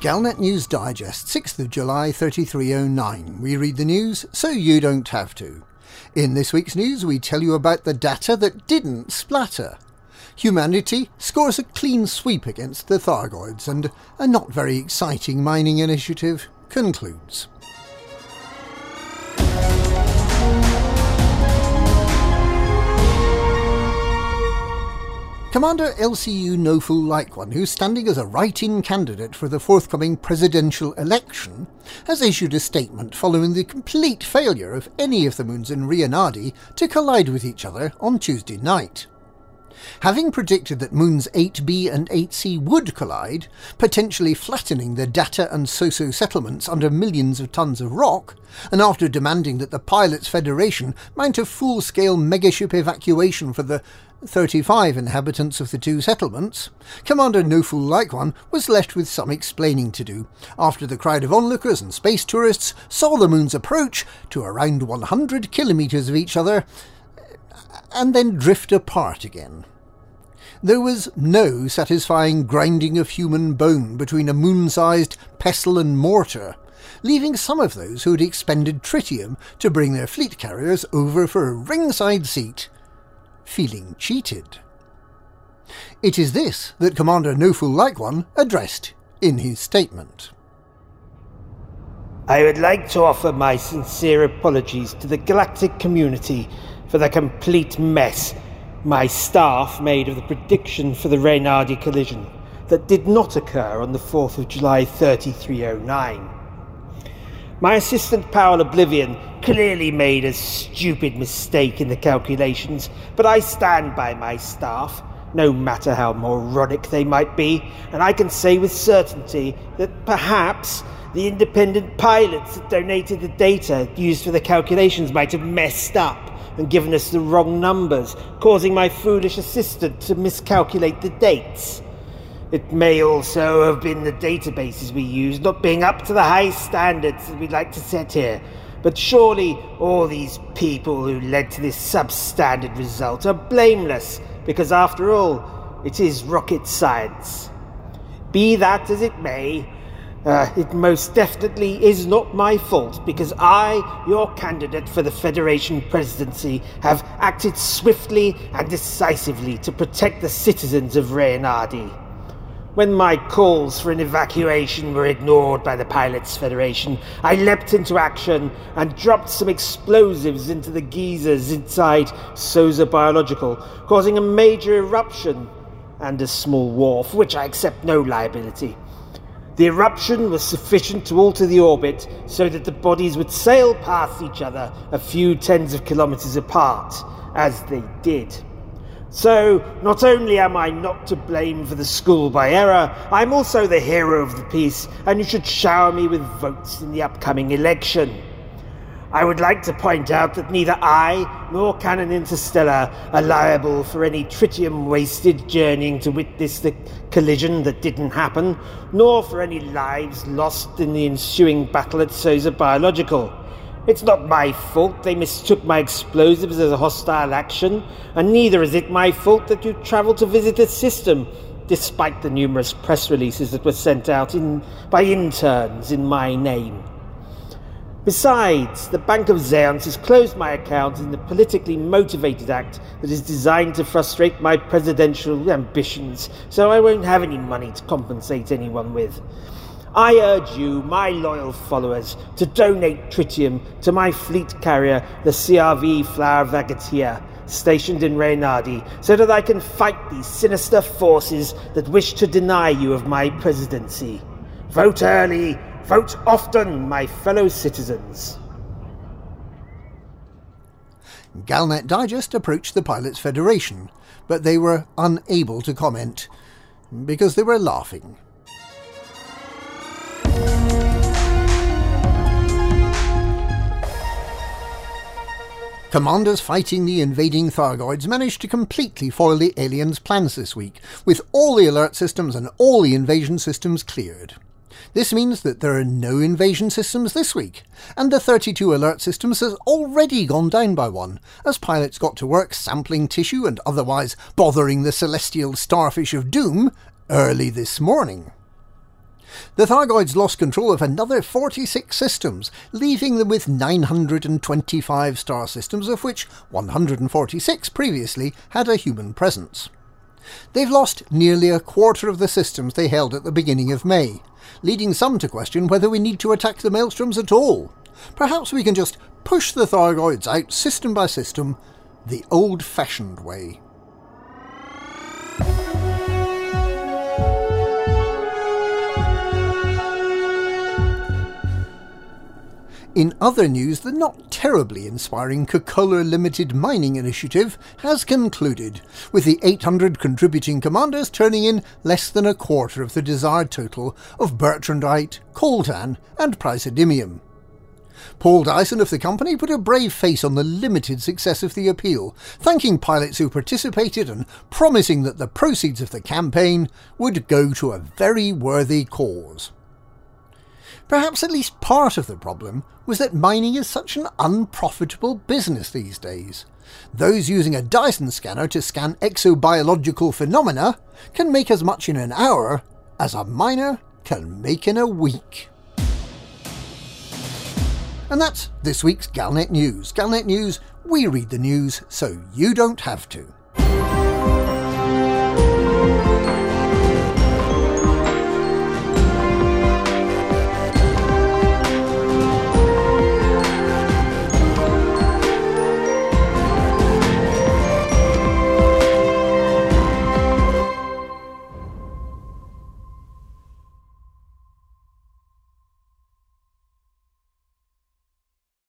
Galnet News Digest, 6th of July 3309. We read the news so you don't have to. In this week's news, we tell you about the Datta that didn't splatter. Humanity scores a clean sweep against the Thargoids, and a not very exciting mining initiative concludes. Commander LCU No Fool Like who's standing as a write-in candidate for the forthcoming presidential election, has issued a statement following the complete failure of any of the moons in Rianadi to collide with each other on Tuesday night. Having predicted that moons 8b and 8c would collide, potentially flattening the Datta and Sosa settlements under millions of tons of rock, and after demanding that the Pilots Federation mount a full-scale megaship evacuation for the 35 inhabitants of the two settlements, Commander No Fool Like One was left with some explaining to do. After the crowd of onlookers and space tourists saw the moon's approach to around 100 kilometres of each other and then drift apart again. There was no satisfying grinding of human bone between a moon-sized pestle and mortar, leaving some of those who had expended tritium to bring their fleet carriers over for a ringside seat feeling cheated. It is this that Commander No Like One addressed in his statement. I would like to offer my sincere apologies to the galactic community for the complete mess my staff made of the prediction for the Reynardi collision that did not occur on the 4th of July 3309. My assistant Powell Oblivion clearly made a stupid mistake in the calculations, but I stand by my staff, no matter how moronic they might be, and I can say with certainty that perhaps the independent pilots that donated the data used for the calculations might have messed up and given us the wrong numbers, causing my foolish assistant to miscalculate the dates. It may also have been the databases we use not being up to the high standards that we'd like to set here. But surely all these people who led to this substandard result are blameless, because after all, it is rocket science. Be that as it may, uh, it most definitely is not my fault because I, your candidate for the Federation presidency, have acted swiftly and decisively to protect the citizens of Reynardi. When my calls for an evacuation were ignored by the Pilots Federation, I leapt into action and dropped some explosives into the geysers inside Sosa Biological, causing a major eruption and a small war, for which I accept no liability. The eruption was sufficient to alter the orbit so that the bodies would sail past each other a few tens of kilometers apart, as they did. So, not only am I not to blame for the school by error, I'm also the hero of the piece, and you should shower me with votes in the upcoming election. I would like to point out that neither I nor Canonn Interstellar are liable for any tritium wasted journeying to witness the collision that didn't happen, nor for any lives lost in the ensuing battle at Sosa Biological. It's not my fault they mistook my explosives as a hostile action, and neither is it my fault that you travelled to visit the system, despite the numerous press releases that were sent out in, by interns in my name. Besides, the Bank of Zaonce has closed my account in the politically motivated act that is designed to frustrate my presidential ambitions, so I won't have any money to compensate anyone with. I urge you, my loyal followers, to donate tritium to my fleet carrier, the CRV Flower Vagatia, stationed in Reynardi, so that I can fight these sinister forces that wish to deny you of my presidency. Vote early, vote often, my fellow citizens. Galnet Digest approached the Pilots Federation, but they were unable to comment because they were laughing. Commanders fighting the invading Thargoids managed to completely foil the aliens' plans this week, with all the alert systems and all the invasion systems cleared. This means that there are no invasion systems this week, and the 32 alert systems has already gone down by one, as pilots got to work sampling tissue and otherwise bothering the celestial starfish of doom early this morning. The Thargoids lost control of another 46 systems, leaving them with 925 star systems, of which 146 previously had a human presence. They've lost nearly a quarter of the systems they held at the beginning of May, leading some to question whether we need to attack the Maelstroms at all. Perhaps we can just push the Thargoids out system by system, the old fashioned way. In other news, the not terribly inspiring Kokola Limited Mining Initiative has concluded, with the 800 contributing commanders turning in less than a quarter of the desired total of Bertrandite, coltan, and praseodymium. Paul Dyson of the company put a brave face on the limited success of the appeal, thanking pilots who participated and promising that the proceeds of the campaign would go to a very worthy cause. Perhaps at least part of the problem was that mining is such an unprofitable business these days. Those using a Dyson scanner to scan exobiological phenomena can make as much in an hour as a miner can make in a week. And that's this week's Galnet News. Galnet News, we read the news so you don't have to.